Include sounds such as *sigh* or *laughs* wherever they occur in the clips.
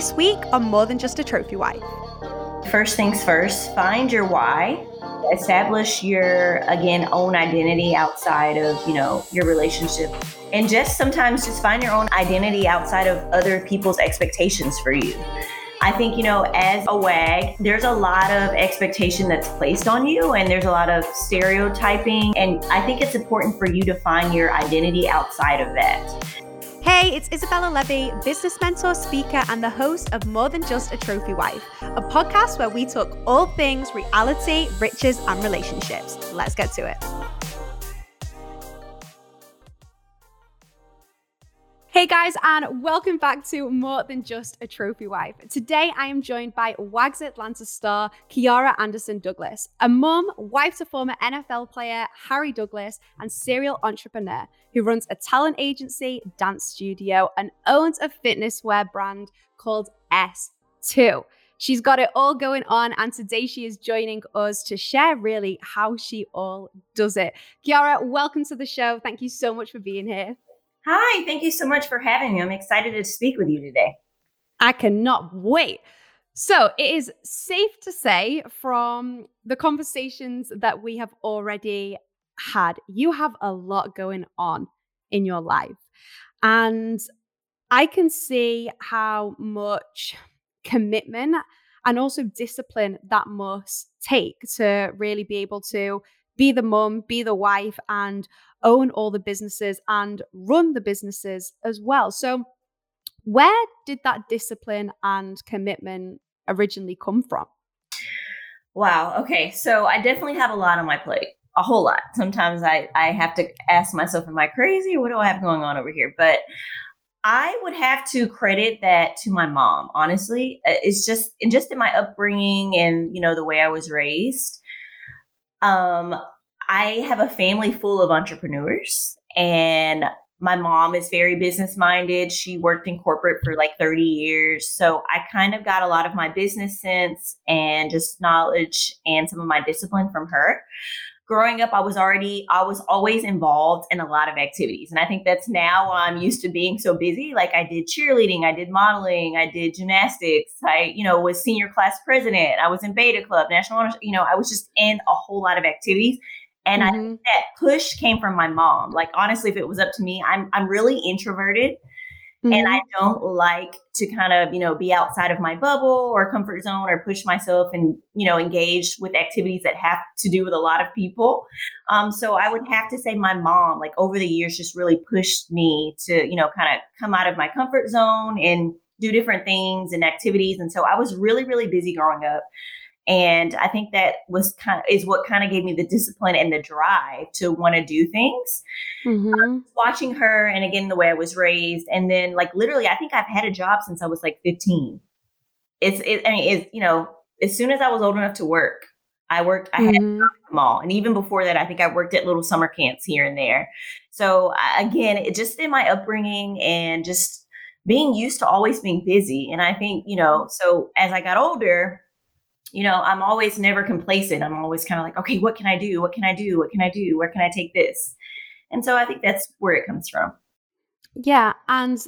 This week on More Than Just a Trophy Wife. First things first, find your why. Establish your, again, own identity outside of, you know, your relationship. And just sometimes just find your own identity outside of other people's expectations for you. I think, you know, as a WAG, there's a lot of expectation that's placed on you and there's a lot of stereotyping. And I think it's important for you to find your identity outside of that. Hey, it's Izabella Levey, business mentor, speaker, and the host of More Than Just a Trophy Wife, a podcast where we talk all things reality, riches, and relationships. Let's get to it. Hey guys, and welcome back to More Than Just a Trophy Wife. Today I am joined by Wags Atlanta star Kierra Anderson Douglas, a mum, wife to former NFL player Harry Douglas, and serial entrepreneur who runs a talent agency, dance studio, and owns a fitness wear brand called S2. She's got it all going on, and today she is joining us to share really how she all does it. Kierra, welcome to the show. Thank you so much for being here. Hi, thank you so much for having me. I'm excited to speak with you today. I cannot wait. So, it is safe to say from the conversations that we have already had, you have a lot going on in your life. And I can see how much commitment and also discipline that must take to really be able to be the mum, be the wife, and own all the businesses and run the businesses as well. So, where did that discipline and commitment originally come from? Wow. Okay. So, I definitely have a lot on my plate, a whole lot. Sometimes I, I have to ask myself, Am I crazy? What do I have going on over here? But I would have to credit that to my mom, honestly. It's just just in my upbringing and you know the way I was raised. Um, I have a family full of entrepreneurs and my mom is very business minded. She worked in corporate for like 30 years. So I kind of got a lot of my business sense and just knowledge and some of my discipline from her. Growing up, I was already, I was always involved in a lot of activities. And I think that's now I'm used to being so busy. Like I did cheerleading, I did modeling, I did gymnastics, I, you know, was senior class president, I was in beta club, national you know, I was just in a whole lot of activities and mm-hmm. I think that push came from my mom. Like honestly, if it was up to me, I'm I'm really introverted. Mm-hmm. And I don't like to kind of, you know, be outside of my bubble or comfort zone or push myself and, you know, engage with activities that have to do with a lot of people. Um, so I would have to say my mom, like over the years, just really pushed me to, you know, kind of come out of my comfort zone and do different things and activities. And so I was really, really busy growing up. And I think that was kind of is what kind of gave me the discipline and the drive to want to do things. Mm-hmm. Um, watching her, and again, the way I was raised, and then like literally, I think I've had a job since I was like 15. It's, it, I mean, it's, you know, as soon as I was old enough to work, I worked, I had mm-hmm. a mall. And even before that, I think I worked at little summer camps here and there. So again, it just in my upbringing and just being used to always being busy. And I think, you know, so as I got older, you know, I'm always never complacent. I'm always kind of like, okay, what can I do? What can I do? What can I do? Where can I take this? And so I think that's where it comes from. Yeah. And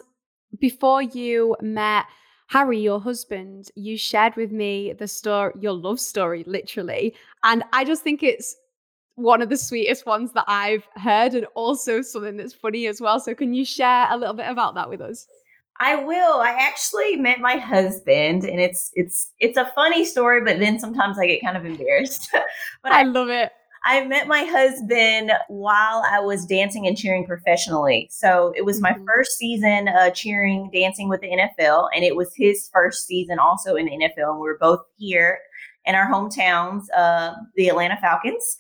before you met Harry, your husband, you shared with me the story, your love story, literally. And I just think it's one of the sweetest ones that I've heard and also something that's funny as well. So, can you share a little bit about that with us? I will. I actually met my husband, and it's it's it's a funny story, but then sometimes I get kind of embarrassed. *laughs* but I, I love it. I met my husband while I was dancing and cheering professionally. So it was my mm-hmm. first season uh, cheering, dancing with the NFL, and it was his first season also in the NFL. And we were both here in our hometowns, uh, the Atlanta Falcons.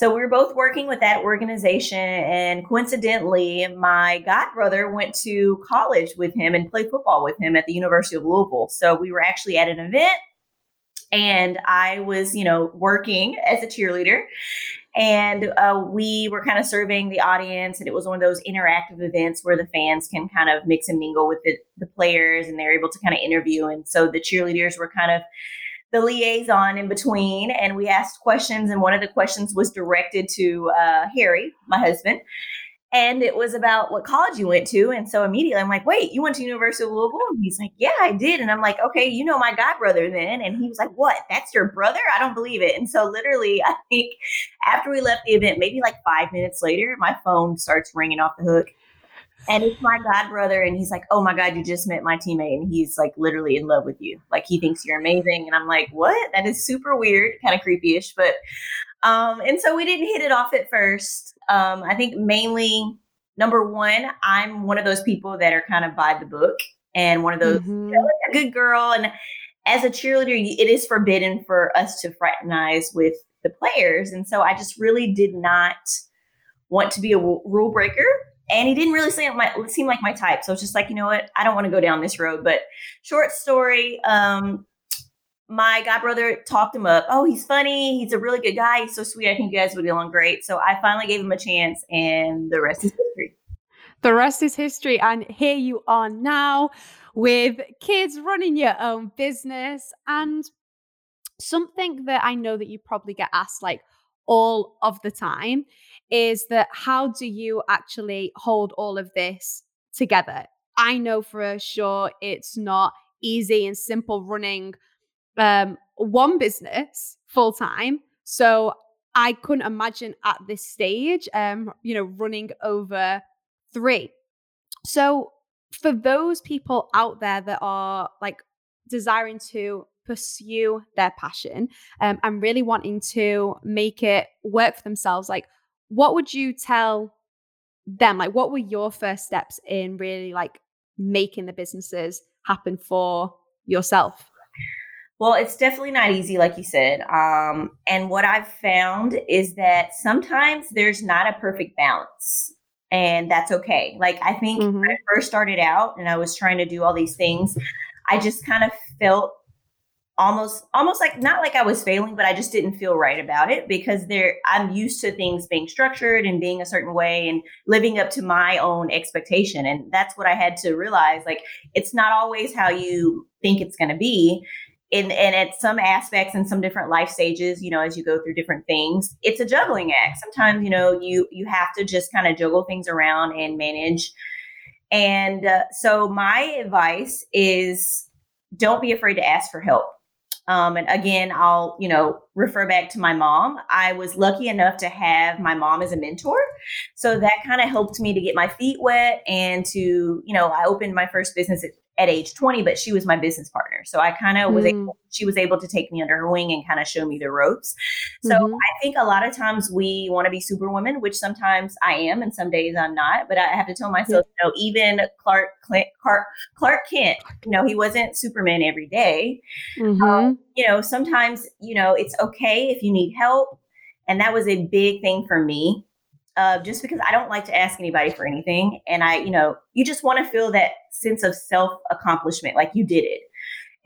So we were both working with that organization. And coincidentally, my godbrother went to college with him and played football with him at the University of Louisville. So we were actually at an event and I was, you know, working as a cheerleader. And uh, we were kind of serving the audience, and it was one of those interactive events where the fans can kind of mix and mingle with the, the players and they're able to kind of interview. And so the cheerleaders were kind of the liaison in between and we asked questions and one of the questions was directed to uh, harry my husband and it was about what college you went to. And so immediately I'm like, wait, you went to University of Louisville? And he's like, yeah, I did. And I'm like, okay, you know my god brother then. And he was like, what? That's your brother? I don't believe it. And so literally, *laughs* I think after we left the event, maybe like five minutes later, my phone starts ringing off the hook. And it's my god brother, and he's like, "Oh my god, you just met my teammate, and he's like literally in love with you. Like he thinks you're amazing." And I'm like, "What? That is super weird, kind of creepy-ish." But um, and so we didn't hit it off at first. Um, I think mainly number one, I'm one of those people that are kind of by the book and one of those mm-hmm. you know, like a good girl. And as a cheerleader, it is forbidden for us to fraternize with the players. And so I just really did not want to be a rule breaker. And he didn't really seem like my, seem like my type. So it's just like, you know what? I don't want to go down this road. But short story, um, my god brother talked him up. Oh, he's funny. He's a really good guy. He's so sweet. I think you guys would get along great. So I finally gave him a chance, and the rest is history. The rest is history. And here you are now with kids running your own business. And something that I know that you probably get asked like all of the time is that how do you actually hold all of this together? I know for sure it's not easy and simple running um, one business full time. So I couldn't imagine at this stage, um, you know, running over three. So for those people out there that are like desiring to pursue their passion um, and really wanting to make it work for themselves, like what would you tell them? Like, what were your first steps in really like making the businesses happen for yourself? Well, it's definitely not easy, like you said. Um, and what I've found is that sometimes there's not a perfect balance, and that's okay. Like, I think mm-hmm. when I first started out and I was trying to do all these things, I just kind of felt almost almost like not like I was failing, but I just didn't feel right about it because there I'm used to things being structured and being a certain way and living up to my own expectation. And that's what I had to realize. Like it's not always how you think it's gonna be in and at some aspects and some different life stages you know as you go through different things it's a juggling act sometimes you know you you have to just kind of juggle things around and manage and uh, so my advice is don't be afraid to ask for help um, and again i'll you know refer back to my mom. I was lucky enough to have my mom as a mentor so that kind of helped me to get my feet wet and to you know i opened my first business at age 20, but she was my business partner. So I kind of was mm. able, she was able to take me under her wing and kind of show me the ropes. So mm-hmm. I think a lot of times we want to be superwoman, which sometimes I am and some days I'm not, but I have to tell myself, yeah. you know, even Clark, Clark, Clark Kent, you know, he wasn't Superman every day. Mm-hmm. Um, you know, sometimes, you know, it's okay if you need help. And that was a big thing for me uh, just because I don't like to ask anybody for anything. And I, you know, you just want to feel that sense of self accomplishment, like you did it.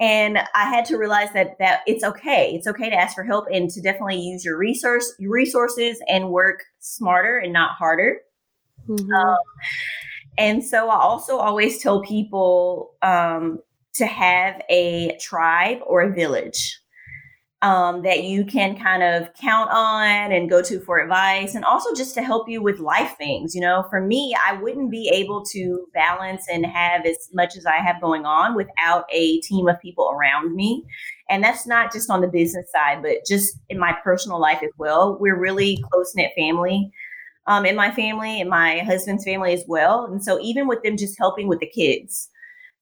And I had to realize that that it's okay. It's okay to ask for help and to definitely use your resource resources and work smarter and not harder. Mm-hmm. Um, and so I also always tell people um, to have a tribe or a village um, that you can kind of count on and go to for advice and also just to help you with life things. You know, for me, I wouldn't be able to balance and have as much as I have going on without a team of people around me. And that's not just on the business side, but just in my personal life as well. We're really close knit family. Um, in my family and my husband's family as well. And so even with them just helping with the kids,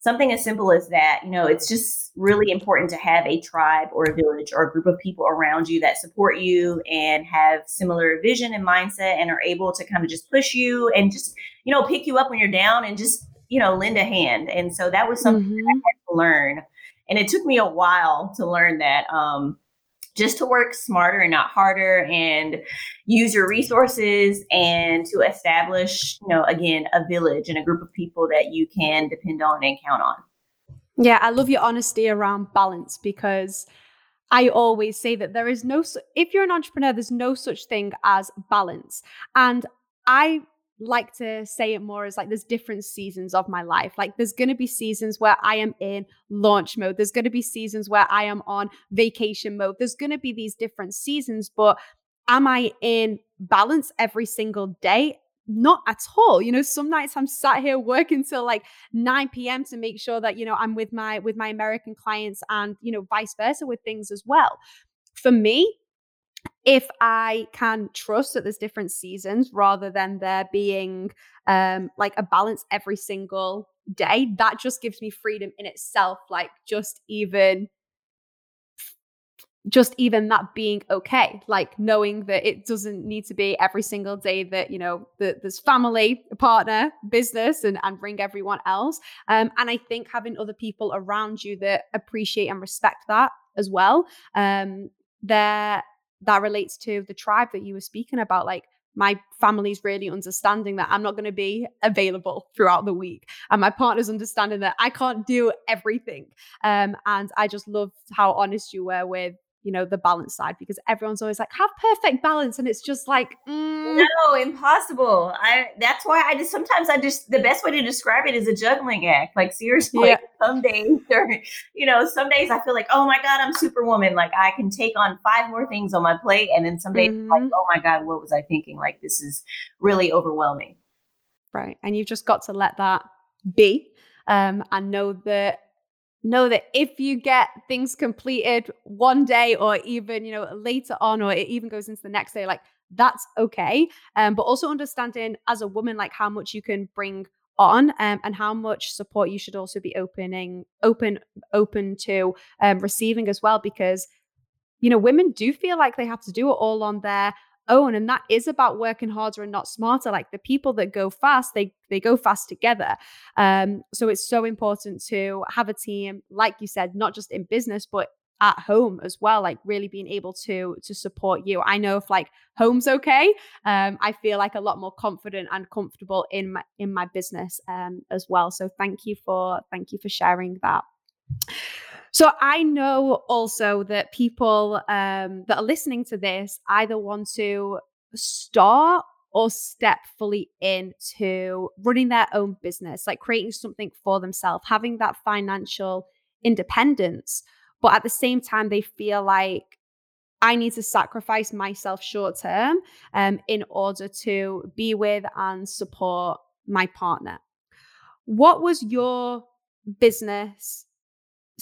something as simple as that, you know, it's just really important to have a tribe or a village or a group of people around you that support you and have similar vision and mindset and are able to kind of just push you and just, you know, pick you up when you're down and just, you know, lend a hand. And so that was something mm-hmm. I had to learn. And it took me a while to learn that. Um, just to work smarter and not harder and use your resources and to establish, you know, again, a village and a group of people that you can depend on and count on. Yeah, I love your honesty around balance because I always say that there is no, if you're an entrepreneur, there's no such thing as balance. And I like to say it more as like there's different seasons of my life. Like there's going to be seasons where I am in launch mode. There's going to be seasons where I am on vacation mode. There's going to be these different seasons, but am I in balance every single day? not at all. You know, some nights I'm sat here working till like 9 p.m. to make sure that, you know, I'm with my with my American clients and, you know, vice versa with things as well. For me, if I can trust that there's different seasons rather than there being um like a balance every single day, that just gives me freedom in itself. Like just even just even that being okay like knowing that it doesn't need to be every single day that you know that there's family partner business and and bring everyone else um and i think having other people around you that appreciate and respect that as well um there that relates to the tribe that you were speaking about like my family's really understanding that I'm not going to be available throughout the week. And my partner's understanding that I can't do everything. Um, and I just love how honest you were with you know the balance side because everyone's always like have perfect balance and it's just like mm. no impossible i that's why i just sometimes i just the best way to describe it is a juggling act like seriously yeah. some days *laughs* or you know some days i feel like oh my god i'm superwoman like i can take on five more things on my plate and then some days mm-hmm. like oh my god what was i thinking like this is really overwhelming right and you've just got to let that be um, and know that know that if you get things completed one day or even you know later on or it even goes into the next day like that's okay. Um but also understanding as a woman like how much you can bring on um, and how much support you should also be opening open open to um, receiving as well because you know women do feel like they have to do it all on their own and that is about working harder and not smarter like the people that go fast they they go fast together. Um so it's so important to have a team like you said not just in business but at home as well like really being able to to support you. I know if like home's okay um i feel like a lot more confident and comfortable in my in my business um as well. So thank you for thank you for sharing that so I know also that people um, that are listening to this either want to start or step fully into running their own business, like creating something for themselves, having that financial independence. But at the same time, they feel like I need to sacrifice myself short term um, in order to be with and support my partner. What was your business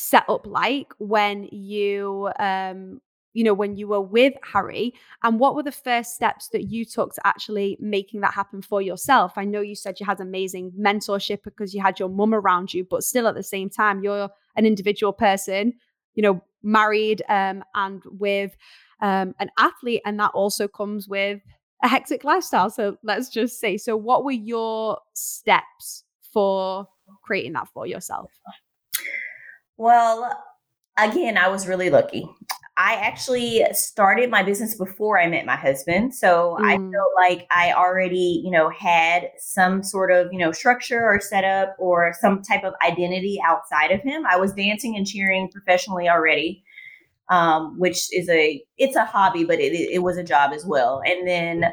set up like when you um you know when you were with Harry and what were the first steps that you took to actually making that happen for yourself? I know you said you had amazing mentorship because you had your mum around you but still at the same time you're an individual person you know married um and with um an athlete and that also comes with a hectic lifestyle so let's just say. So what were your steps for creating that for yourself well, again, I was really lucky. I actually started my business before I met my husband. So mm. I felt like I already, you know, had some sort of, you know, structure or setup or some type of identity outside of him. I was dancing and cheering professionally already. Um, which is a it's a hobby, but it, it was a job as well. And then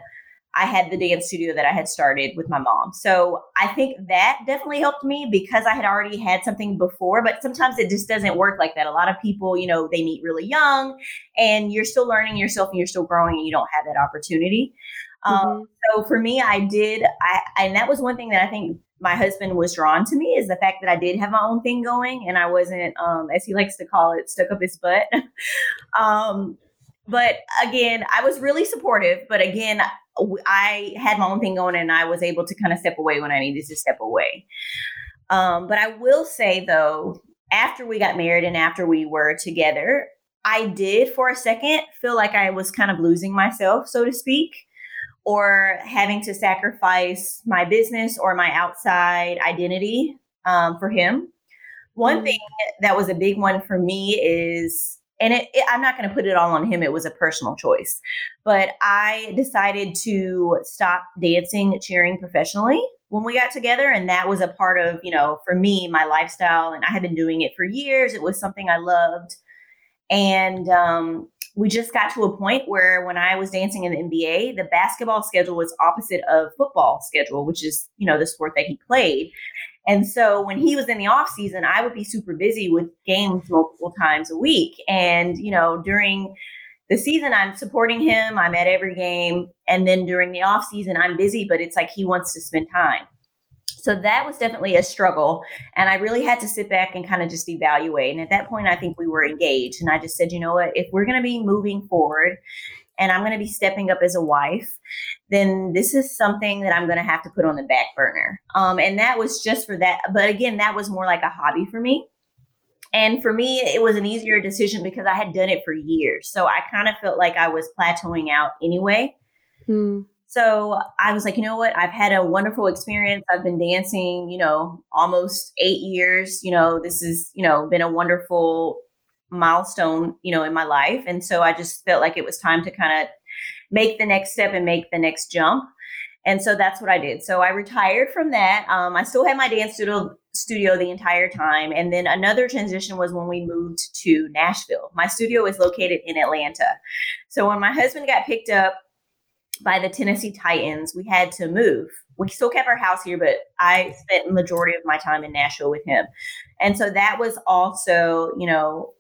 I had the dance studio that I had started with my mom. So I think that definitely helped me because I had already had something before, but sometimes it just doesn't work like that. A lot of people, you know, they meet really young and you're still learning yourself and you're still growing and you don't have that opportunity. Um, mm-hmm. Um, so for me, I did, I, and that was one thing that I think my husband was drawn to me is the fact that I did have my own thing going and I wasn't, um, as he likes to call it, stuck up his butt. *laughs* um, but again, I was really supportive. But again, I had my own thing going and I was able to kind of step away when I needed to step away. Um, but I will say though, after we got married and after we were together, I did for a second feel like I was kind of losing myself, so to speak, or having to sacrifice my business or my outside identity um, for him. One mm. thing that was a big one for me is and it, it, i'm not going to put it all on him it was a personal choice. But i decided to stop dancing cheering professionally when we got together and that was a part of you know for me my lifestyle and i had been doing it for years it was something i loved. And um, we just got to a point where when i was dancing in the nba the basketball schedule was opposite of football schedule which is you know the sport that he played and so when he was in the off season, I would be super busy with games multiple times a week. And, you know, during the season I'm supporting him, I'm at every game. And then during the off season, I'm busy, but it's like he wants to spend time. So that was definitely a struggle. And I really had to sit back and kind of just evaluate. And at that point, I think we were engaged. And I just said, you know what, if we're going to be moving forward and I'm going to be stepping up as a wife, then this is something that I'm going to have to put on the back burner. Um, and that was just for that. But again, that was more like a hobby for me. And for me, it was an easier decision because I had done it for years. So I kind of felt like I was plateauing out anyway. Hmm. So I was like, you know what? I've had a wonderful experience. I've been dancing, you know, almost eight years. You know, this has, you know, been a wonderful milestone, you know, in my life. And so I just felt like it was time to kind of make the next step and make the next jump. And so that's what I did. So I retired from that. Um, I still had my dance studio studio the entire time. And then another transition was when we moved to Nashville. My studio is located in Atlanta. So when my husband got picked up by the Tennessee Titans, we had to move. We still kept our house here, but I spent majority of my time in Nashville with him. And so that was also, you know,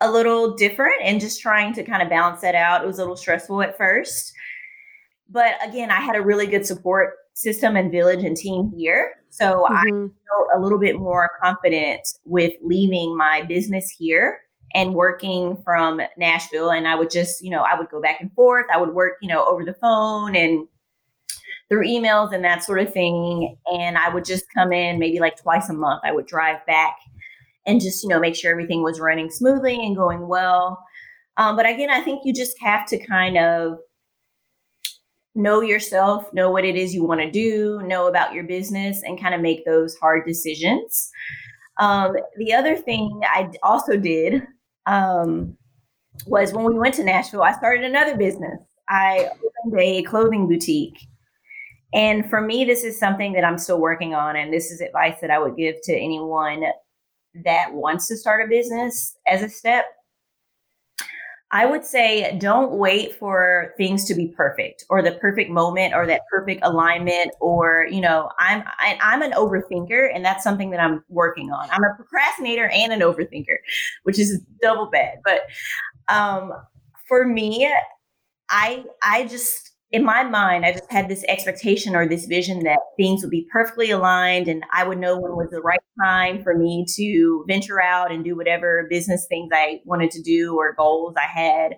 a little different and just trying to kind of balance that out. It was a little stressful at first. But again, I had a really good support system and village and team here. So mm-hmm. I felt a little bit more confident with leaving my business here and working from Nashville. And I would just, you know, I would go back and forth. I would work, you know, over the phone and through emails and that sort of thing. And I would just come in maybe like twice a month. I would drive back and just, you know, make sure everything was running smoothly and going well. Um, but again, I think you just have to kind of know yourself, know what it is you want to do, know about your business, and kind of make those hard decisions. Um, the other thing I also did um, was when we went to Nashville, I started another business. I opened a clothing boutique. And for me, this is something that I'm still working on. And this is advice that I would give to anyone that wants to start a business as a step I would say don't wait for things to be perfect or the perfect moment or that perfect alignment or you know I'm I, I'm an overthinker and that's something that I'm working on. I'm a procrastinator and an overthinker, which is double bad. But um, for me, I I just in my mind, I just had this expectation or this vision that things would be perfectly aligned and I would know when was the right time for me to venture out and do whatever business things I wanted to do or goals I had.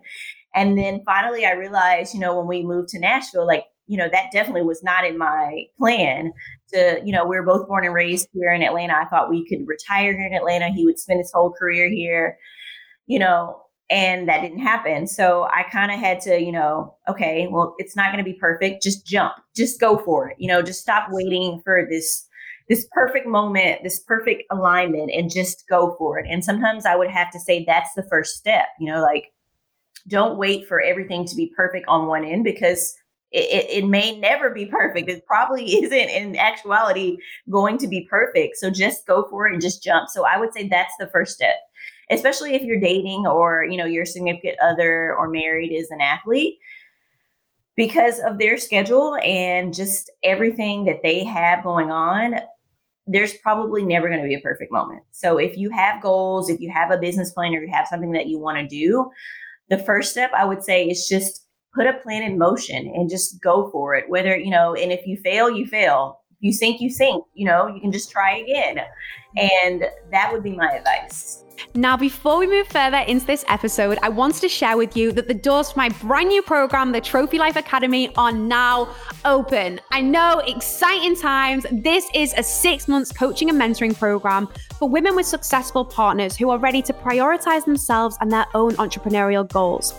And then finally, I realized, you know, when we moved to Nashville, like, you know, that definitely was not in my plan to, you know, we were both born and raised here in Atlanta. I thought we could retire here in Atlanta. He would spend his whole career here, you know, and that didn't happen. So I kind of had to, you know, okay, well, it's not going to be perfect. Just jump, just go for it. You know, just stop waiting for this this perfect moment, this perfect alignment, and just go for it. And sometimes I would have to say that's the first step. You know, like don't wait for everything to be perfect on one end because it, it, it, may never be perfect. It probably *laughs* isn't in actuality going to be perfect. So just go for it and just jump. So I would say that's the first step especially if you're dating or you know your significant other or married is an athlete because of their schedule and just everything that they have going on there's probably never going to be a perfect moment. So if you have goals if you have a business plan or you have something that you want to do the first step i would say is just put a plan in motion and just go for it. Whether you know and if you fail you fail. You sink you sink you know you can just try again. Mm-hmm. And that would be my advice now, before we move further into this episode, I wanted to share with you that the doors for my brand new program, the Trophy Life Academy, are now open. I know, exciting times. This is a six months coaching and mentoring program for women with successful partners who are ready to prioritize themselves and their own entrepreneurial goals.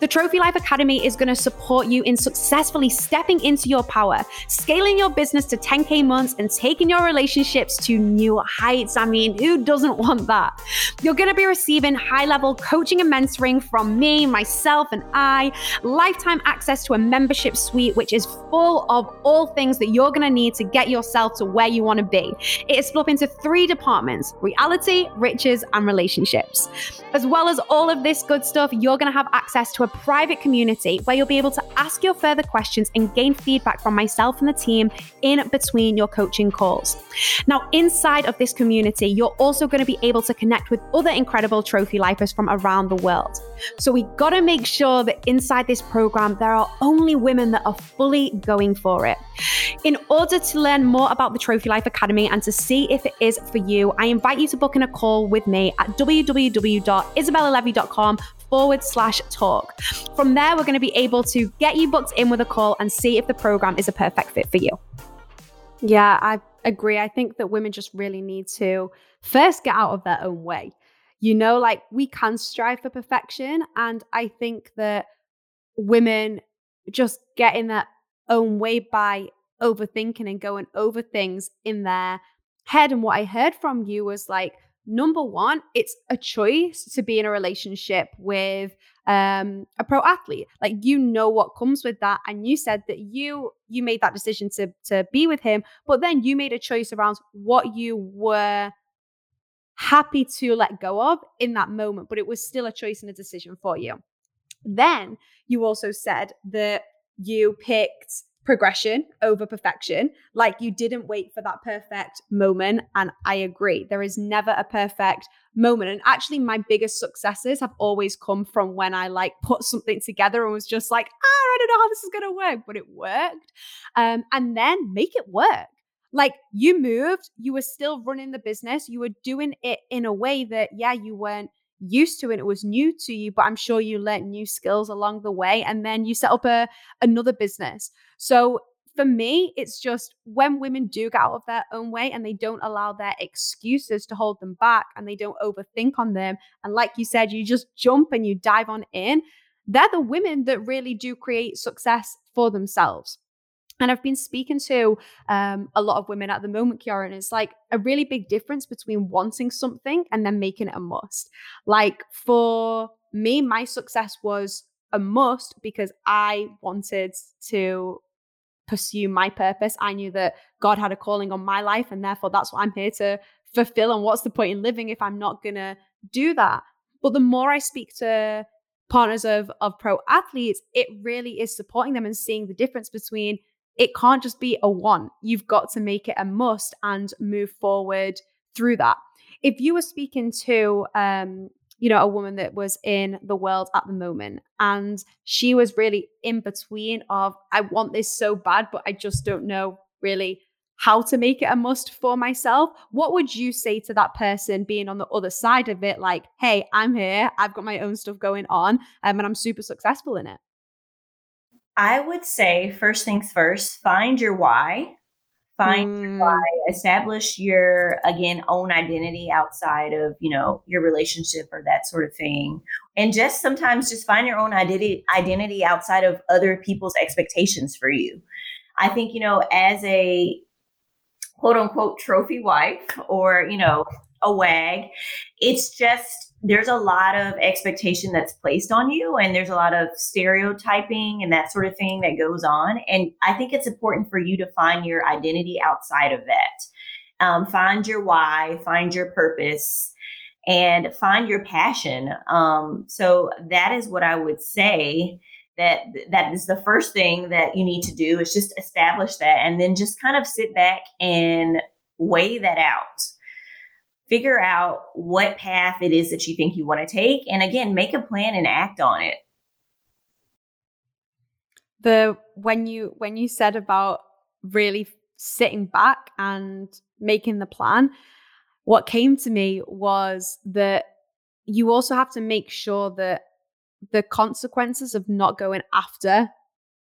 The Trophy Life Academy is going to support you in successfully stepping into your power, scaling your business to 10K months, and taking your relationships to new heights. I mean, who doesn't want that? You're going to be receiving high level coaching and mentoring from me, myself, and I, lifetime access to a membership suite, which is full of all things that you're going to need to get yourself to where you want to be. It is split into three departments reality, riches, and relationships. As well as all of this good stuff, you're going to have access to a private community where you'll be able to ask your further questions and gain feedback from myself and the team in between your coaching calls. Now, inside of this community, you're also going to be able to connect with other incredible trophy lifers from around the world. So we got to make sure that inside this program, there are only women that are fully going for it. In order to learn more about the Trophy Life Academy and to see if it is for you, I invite you to book in a call with me at www.izabellalevey.com forward slash talk. From there, we're going to be able to get you booked in with a call and see if the program is a perfect fit for you. Yeah, I agree. I think that women just really need to first get out of their own way. You know, like we can strive for perfection. And I think that women just get in their own way by overthinking and going over things in their head. And what I heard from you was like, number one, it's a choice to be in a relationship with um, a pro athlete. Like you know what comes with that, and you said that you you made that decision to to be with him, but then you made a choice around what you were happy to let go of in that moment, but it was still a choice and a decision for you. Then you also said that you picked progression over perfection. Like you didn't wait for that perfect moment. And I agree, there is never a perfect moment. And actually, my biggest successes have always come from when I like put something together and was just like, ah, I don't know how this is going to work, but it worked. Um, and then make it work. Like you moved, you were still running the business, you were doing it in a way that, yeah, you weren't used to it. It was new to you, but I'm sure you learned new skills along the way. And then you set up a another business. So for me, it's just when women do get out of their own way and they don't allow their excuses to hold them back and they don't overthink on them. And like you said, you just jump and you dive on in. They're the women that really do create success for themselves. And I've been speaking to um, a lot of women at the moment, Kierra, and it's like a really big difference between wanting something and then making it a must. Like for me, my success was a must because I wanted to pursue my purpose. I knew that God had a calling on my life, and therefore that's what I'm here to fulfill. And what's the point in living if I'm not going to do that? But the more I speak to partners of, of pro athletes, it really is supporting them and seeing the difference between it can't just be a want. You've got to make it a must and move forward through that. If you were speaking to, um, you know, a woman that was in the world at the moment and she was really in between of, I want this so bad, but I just don't know really how to make it a must for myself. What would you say to that person being on the other side of it? Like, hey, I'm here, I've got my own stuff going on, um, and I'm super successful in it. I would say first things first, find your why. Find mm. your why, establish your again own identity outside of, you know, your relationship or that sort of thing. And just sometimes just find your own identity identity outside of other people's expectations for you. I think, you know, as a quote unquote trophy wife or, you know, a wag, it's just there's a lot of expectation that's placed on you and there's a lot of stereotyping and that sort of thing that goes on and i think it's important for you to find your identity outside of that. Um, find your why find your purpose and find your passion. Um, so that is what i would say that that is the first thing that you need to do is just establish that and then just kind of sit back and weigh that out figure out what path it is that you think you want to take and again make a plan and act on it. The when you when you said about really sitting back and making the plan what came to me was that you also have to make sure that the consequences of not going after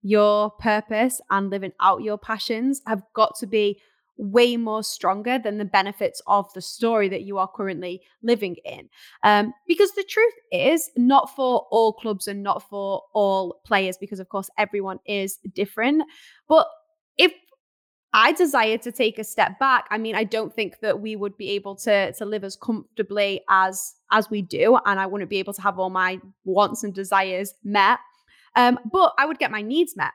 your purpose and living out your passions have got to be way more stronger than the benefits of the story that you are currently living in. Um, because the truth is, not for all clubs and not for all players, because of course everyone is different. But if I desire to take a step back. I mean, I don't think that we would be able to to live as comfortably as as we do, and I wouldn't be able to have all my wants and desires met. Um, but I would get my needs met.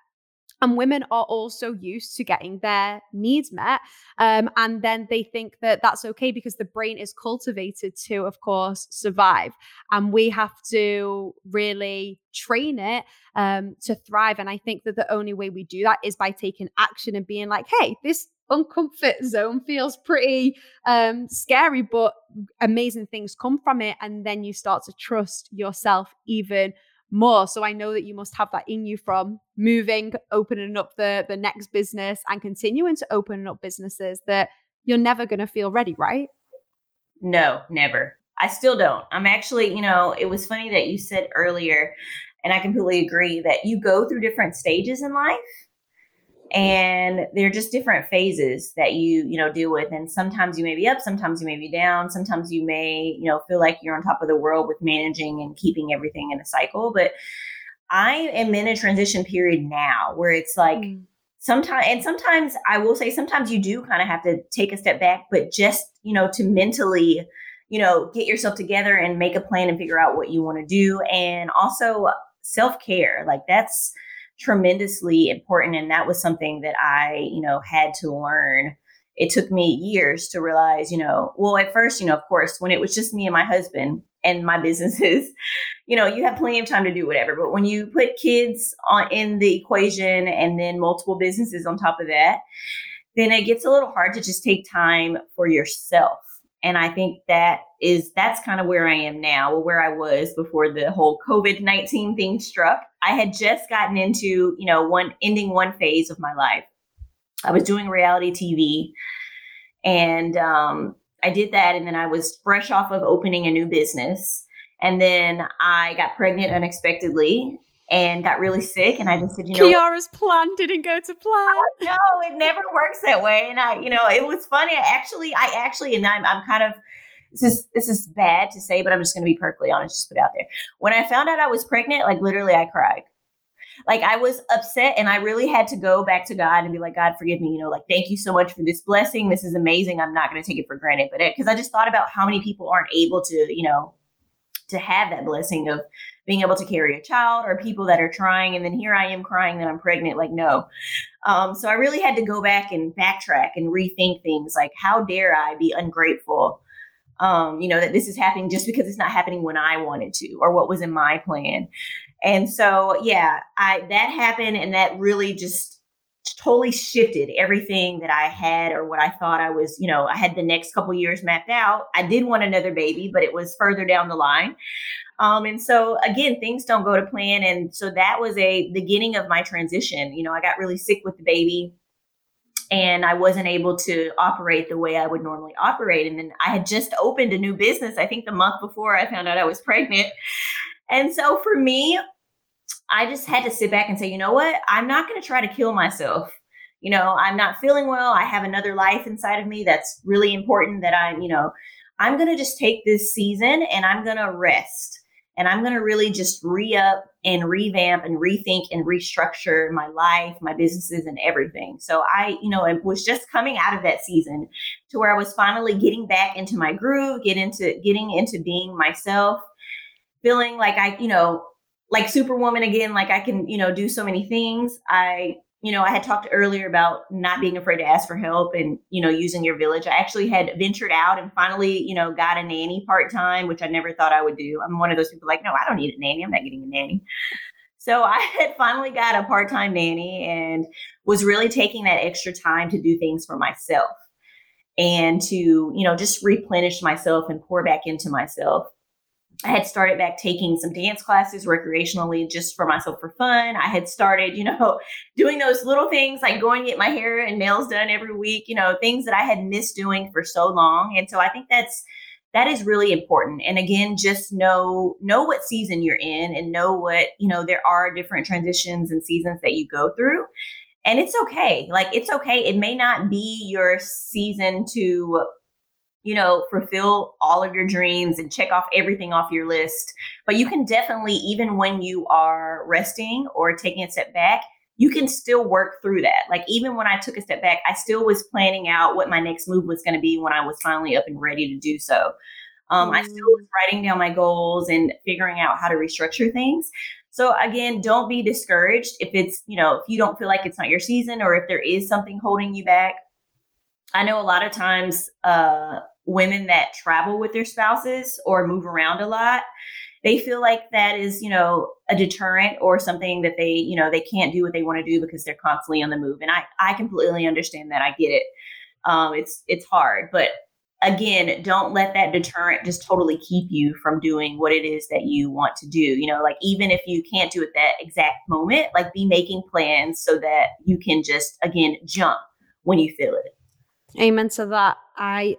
And women are also used to getting their needs met. Um, and then they think that that's okay because the brain is cultivated to, of course, survive. And we have to really train it um, to thrive. And I think that the only way we do that is by taking action and being like, hey, this uncomfort zone feels pretty um, scary, but amazing things come from it. And then you start to trust yourself even more. So I know that you must have that in you from moving, opening up the the next business and continuing to open up businesses that you're never going to feel ready, right? No, never. I still don't. I'm actually, you know, it was funny that you said earlier and I completely agree that you go through different stages in life and they're just different phases that you you know deal with. And sometimes you may be up sometimes you may be down. Sometimes you may you know feel like you're on top of the world with managing and keeping everything in a cycle. But i am in a transition period now where it's like mm. sometimes and sometimes i will say sometimes you do kind of have to take a step back but just you know to mentally you know get yourself together and make a plan and figure out what you want to do. And also self-care like that's tremendously important and that was something that i you know had to learn. It took me years to realize you know well at first you know of course when it was just me and my husband and my *laughs* businesses you know you have plenty of time to do whatever but when you put kids on in the equation and then multiple businesses on top of that then it gets a little hard to just take time for yourself and I think that is that's kind of where I am now, where I was before the whole COVID nineteen thing struck. I had just gotten into you know one ending one phase of my life. I was doing reality TV, and um, I did that, and then I was fresh off of opening a new business, and then I got pregnant unexpectedly, and got really sick. And I just said, you know, Kierra's plan didn't go to plan. No, it never works that way. And I, you know, it was funny. I actually, I actually, and I'm, I'm kind of, this is this is bad to say, but I'm just going to be perfectly honest, just put out there. When I found out I was pregnant, like literally, I cried. Like I was upset, and I really had to go back to God and be like, God, forgive me. You know, like thank you so much for this blessing. This is amazing. I'm not going to take it for granted, but it because I just thought about how many people aren't able to, you know, to have that blessing of being able to carry a child or people that are trying and then here i am crying that i'm pregnant like no. Um, so i really had to go back and backtrack and rethink things like how dare i be ungrateful um, you know that this is happening just because it's not happening when i wanted to or what was in my plan. And so yeah i that happened and that really just totally shifted everything that I had or what I thought I was, you know, I had the next couple years mapped out. I did want another baby, but it was further down the line. Um, and so again, things don't go to plan. And so that was a beginning of my transition. You know, I got really sick with the baby and I wasn't able to operate the way I would normally operate. And then I had just opened a new business, I think the month before I found out I was pregnant. And so for me, I just had to sit back and say, you know what? I'm not going to try to kill myself. You know, I'm not feeling well. I have another life inside of me that's really important that I'm, you know, I'm going to just take this season and I'm going to rest. And I'm going to really just re up and revamp and rethink and restructure my life, my businesses, and everything. So I, you know, it was just coming out of that season to where I was finally getting back into my groove, get into getting into being myself, feeling like I, you know, like Superwoman again, like I can, you know, do so many things. I, you know, I had talked earlier about not being afraid to ask for help and, you know, using your village. I actually had ventured out and finally, you know, got a nanny part time, which I never thought I would do. I'm one of those people like, no, I don't need a nanny. I'm not getting a nanny. So *laughs* I had finally got a part time nanny and was really taking that extra time to do things for myself and to, you know, just replenish myself and pour back into myself. I had started back taking some dance classes recreationally just for myself for fun. I had started, you know, *laughs* doing those little things like going get my hair and nails done every week, you know, things that I had missed doing for so long. And so I think that's that is really important. And again, just know know what season you're in and know what, you know, there are different transitions and seasons that you go through. And it's okay. Like it's okay. It may not be your season to you know, fulfill all of your dreams and check off everything off your list. But you can definitely, even when you are resting or taking a step back, you can still work through that. Like, even when I took a step back, I still was planning out what my next move was going to be when I was finally up and ready to do so. Um, mm. I still was writing down my goals and figuring out how to restructure things. So again, don't be discouraged if it's, you know, if you don't feel like it's not your season or if there is something holding you back. I know a lot of times uh, women that travel with their spouses or move around a lot they feel like that is, you know, a deterrent or something that they, you know, they can't do what they want to do because they're constantly on the move. And I, I completely understand that. I get it. Um, it's, it's hard, but again, don't let that deterrent just totally keep you from doing what it is that you want to do. You know, like even if you can't do it that exact moment, like be making plans so that you can just, again, jump when you feel it. Amen to that. I,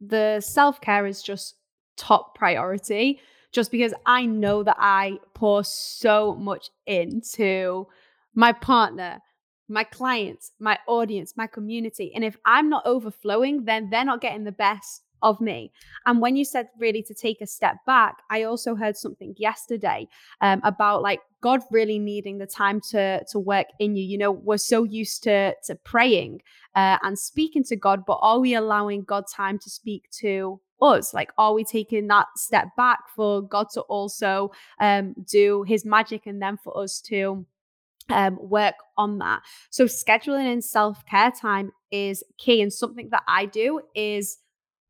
the self care is just top priority just because I know that I pour so much into my partner, my clients, my audience, my community. And if I'm not overflowing, then they're not getting the best of me. And when you said really to take a step back, I also heard something yesterday um, about like God really needing the time to to work in you. You know, we're so used to to praying uh, and speaking to God, but are we allowing God time to speak to us? Like, are we taking that step back for God to also um, do His magic and then for us to um, work on that? So, scheduling in self care time is key. And something that I do is,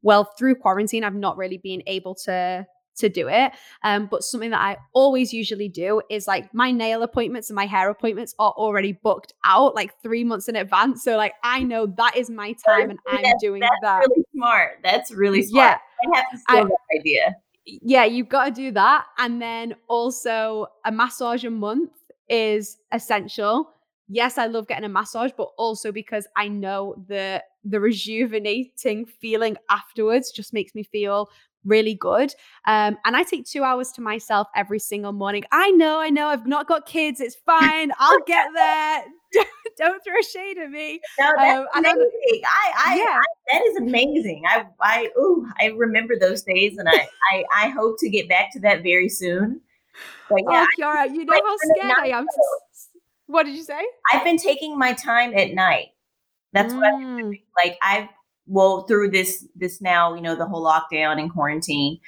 well, through quarantine, I've not really been able to to do it. Um, but something that I always usually do is like my nail appointments and my hair appointments are already booked out like three months in advance. So like I know that is my time and I'm doing that's that. Really smart. That's really smart. Yeah, I have to steal I, that idea. Yeah, you've got to do that, and then also a massage a month is essential. Yes, I love getting a massage, but also because I know the the rejuvenating feeling afterwards just makes me feel really good. Um, and I take two hours to myself every single morning. I know, I know, I've not got kids. It's fine. I'll get there. *laughs* Don't throw shade at me. No, that's um, amazing. I, I, yeah. I, that is amazing. I, I, ooh, I remember those days, and I, I, I hope to get back to that very soon. But yeah, oh, Kierra, you know how scared I am. To, what did you say? I've been taking my time at night. That's mm. what I've been doing. Like I've well through this this now you know the whole lockdown and quarantine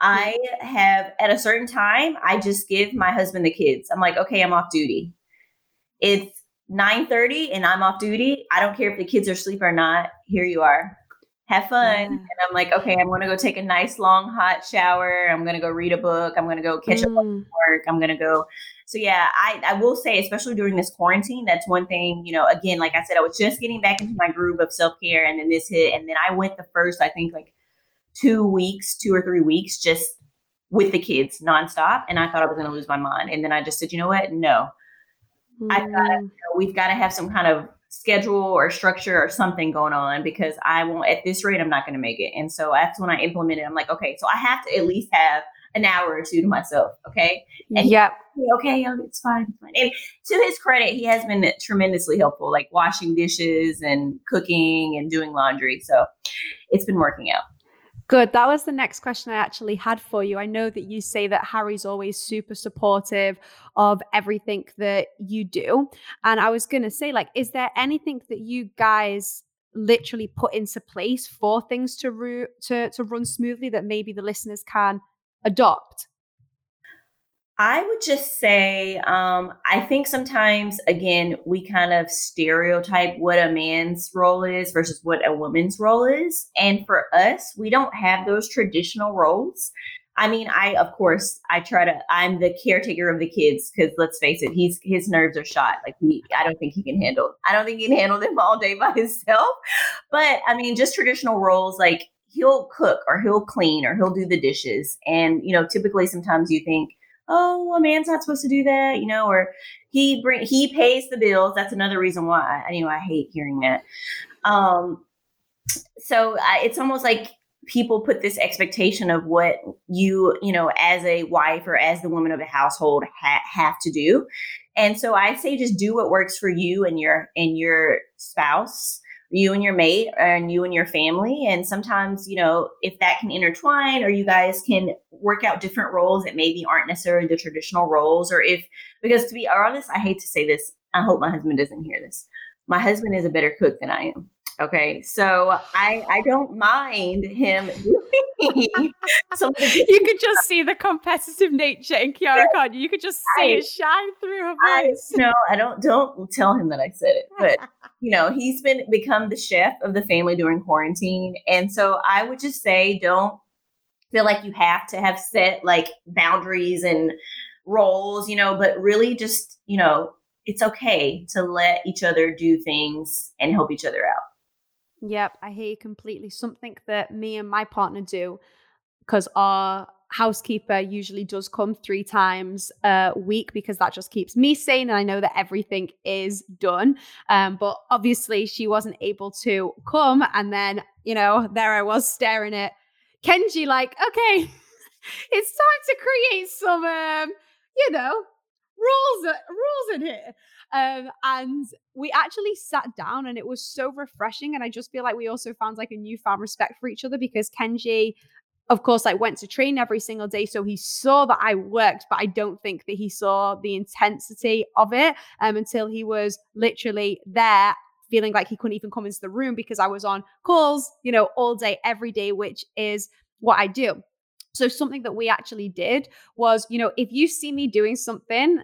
i have at a certain time i just give my husband the kids. I'm like okay i'm off duty. It's 9.30 and i'm off duty. I don't care if the kids are asleep or not. Here you are have fun yeah. and i'm like okay i'm gonna go take a nice long hot shower i'm gonna go read a book i'm gonna go catch mm. up on mm. work i'm gonna go so yeah, I, I will say, especially during this quarantine, that's one thing, you know, again, like I said, I was just getting back into my groove of self-care and then this hit. And then I went the first, I think like two weeks, two or three weeks, just with the kids nonstop. And I thought I was going to lose my mind. And then I just said, you know what? No, mm. I got you know, we've got to have some kind of schedule or structure or something going on because I won't, at this rate, I'm not going to make it. And so that's when I implemented, I'm like, okay, so I have to at least have an hour or two to myself. Okay. And yeah. Okay. It's fine. It's fine. And to his credit, he has been tremendously helpful, like washing dishes and cooking and doing laundry. So it's been working out. Good. That was the next question I actually had for you. I know that you say that Harry's always super supportive of everything that you do. And I was going to say, like, is there anything that you guys literally put into place for things to, ru- to, to run smoothly that maybe the listeners can adopt? I would just say, um, I think sometimes, again, we kind of stereotype what a man's role is versus what a woman's role is. And for us, we don't have those traditional roles. I mean, I, of course, I try to, I'm the caretaker of the kids because let's face it, he's, his nerves are shot. Like, he, I don't think he can handle, I don't think he can handle them all day by *laughs* himself. But I mean, just traditional roles like, he'll cook or he'll clean or he'll do the dishes. And, you know, typically sometimes you think, oh, a man's not supposed to do that, you know, or he bring he pays the bills. That's another reason why I, you know I hate hearing that. Um, so I, it's almost like people put this expectation of what you you know as a wife or as the woman of the household ha- have to do and so i say just do what works for you and your and your spouse you and your mate and you and your family. And sometimes, you know, if that can intertwine or you guys can work out different roles that maybe aren't necessarily the traditional roles, or if, because to be honest, I hate to say this, I hope my husband doesn't hear this. My husband is a better cook than I am. Okay, so I I don't mind him *laughs* some you could just see the competitive nature in Kierra Khan. *laughs* You could just see I, it shine through her voice. No, I don't don't tell him that I said it. But *laughs* you know, he's been become the chef of the family during quarantine. And so I would just say don't feel like you have to have set like boundaries and roles, you know, but really just, you know, it's okay to let each other do things and help each other out. Yep, I hear you completely. Something that me and my partner do because our housekeeper usually does come three times a week because that just keeps me sane and I know that everything is done. Um, but obviously she wasn't able to come. And then, you know, there I was staring at Kenji like, okay, *laughs* it's time to create some um, you know, rules rules in here. Um, and we actually sat down and it was so refreshing. And I just feel like we also found like a newfound respect for each other because Kenji, of course, I went to train every single day. So he saw that I worked, but I don't think that he saw the intensity of it um, until he was literally there feeling like he couldn't even come into the room because I was on calls, you know, all day, every day, which is what I do. So something that we actually did was, you know, if you see me doing something,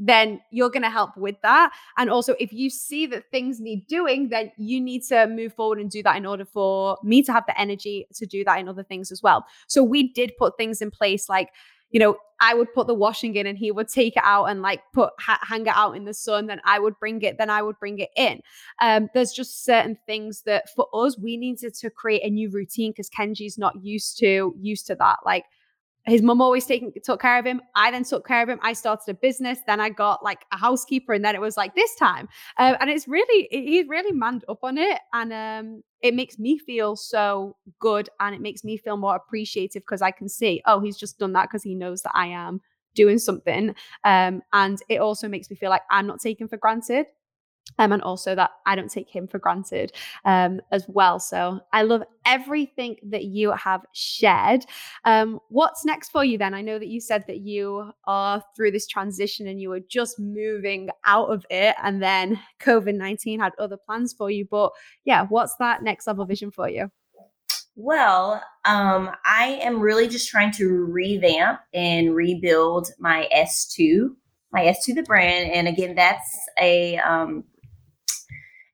then you're going to help with that. And also, if you see that things need doing, then you need to move forward and do that in order for me to have the energy to do that in other things as well. So we did put things in place like, you know, I would put the washing in and he would take it out and like put ha- hang it out in the sun. Then I would bring it. Then I would bring it in. Um, there's just certain things that for us we needed to create a new routine because Kenji's not used to used to that. Like his mum always taking took care of him. I then took care of him. I started a business. Then I got like a housekeeper, and then it was like this time. Um, and it's really he's really manned up on it, and um, it makes me feel so good, and it makes me feel more appreciative because I can see, oh, he's just done that because he knows that I am doing something. Um, and it also makes me feel like I'm not taken for granted um, and also that I don't take him for granted um, as well. So I love everything that you have shared. Um, what's next for you then? I know that you said that you are through this transition and you were just moving out of it, and then COVID 19 had other plans for you. But yeah, what's that next level vision for you? Well, um, I am really just trying to revamp and rebuild my S2 my S2 the brand. And again, that's a um,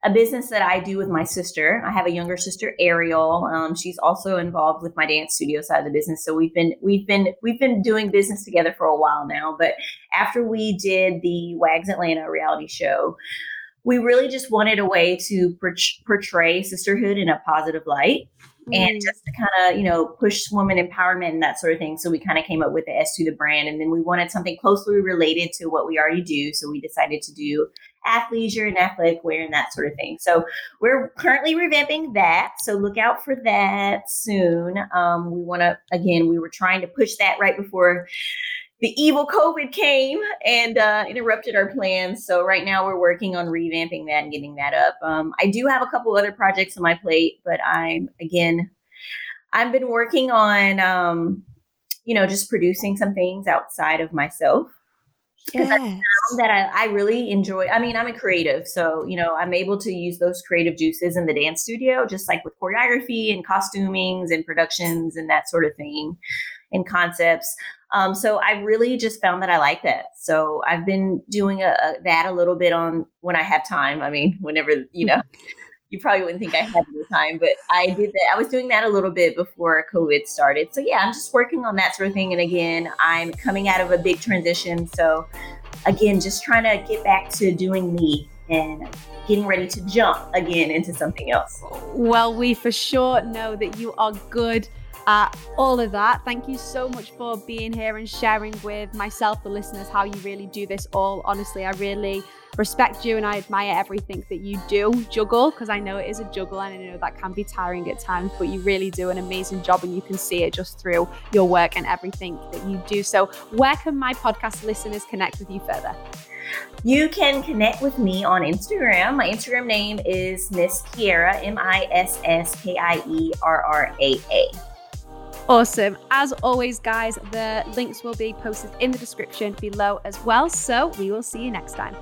a business that I do with my sister. I have a younger sister, Ariel. Um, she's also involved with my dance studio side of the business. So we've been we've been we've been doing business together for a while now. But after we did the Wags Atlanta reality show, we really just wanted a way to portray sisterhood in a positive light and mm. just to kind of you know push woman empowerment and that sort of thing so we kind of came up with the s2 the brand and then we wanted something closely related to what we already do so we decided to do athleisure and athletic wear and that sort of thing so we're currently revamping that so look out for that soon um, we want to again we were trying to push that right before the evil COVID came and uh, interrupted our plans. So right now we're working on revamping that and getting that up. Um, I do have a couple other projects on my plate, but I'm again, I've been working on, um, you know, just producing some things outside of myself because yes. I found that I, I, really enjoy. I mean, I'm a creative, so you know, I'm able to use those creative juices in the dance studio, just like with choreography and costumings and productions and that sort of thing, and concepts. Um, so I really just found that I like that. So I've been doing a, a, that a little bit on when I have time. I mean, *laughs* whenever you know, you probably wouldn't think I had the time, but I did that. I was doing that a little bit before COVID started. So yeah, I'm just working on that sort of thing. And again, I'm coming out of a big transition. So again, just trying to get back to doing me and getting ready to jump again into something else. Well, we for sure know that you are good uh, all of that. Thank you so much for being here and sharing with myself, the listeners, how you really do this all. Honestly, I really respect you and I admire everything that you do juggle because I know it is a juggle and I know that can be tiring at times, but you really do an amazing job and you can see it just through your work and everything that you do. So, where can my podcast listeners connect with you further? You can connect with me on Instagram. My Instagram name is Miss Kierra, M I S S K I E R R A A. Awesome. As always, guys, the links will be posted in the description below as well. So we will see you next time.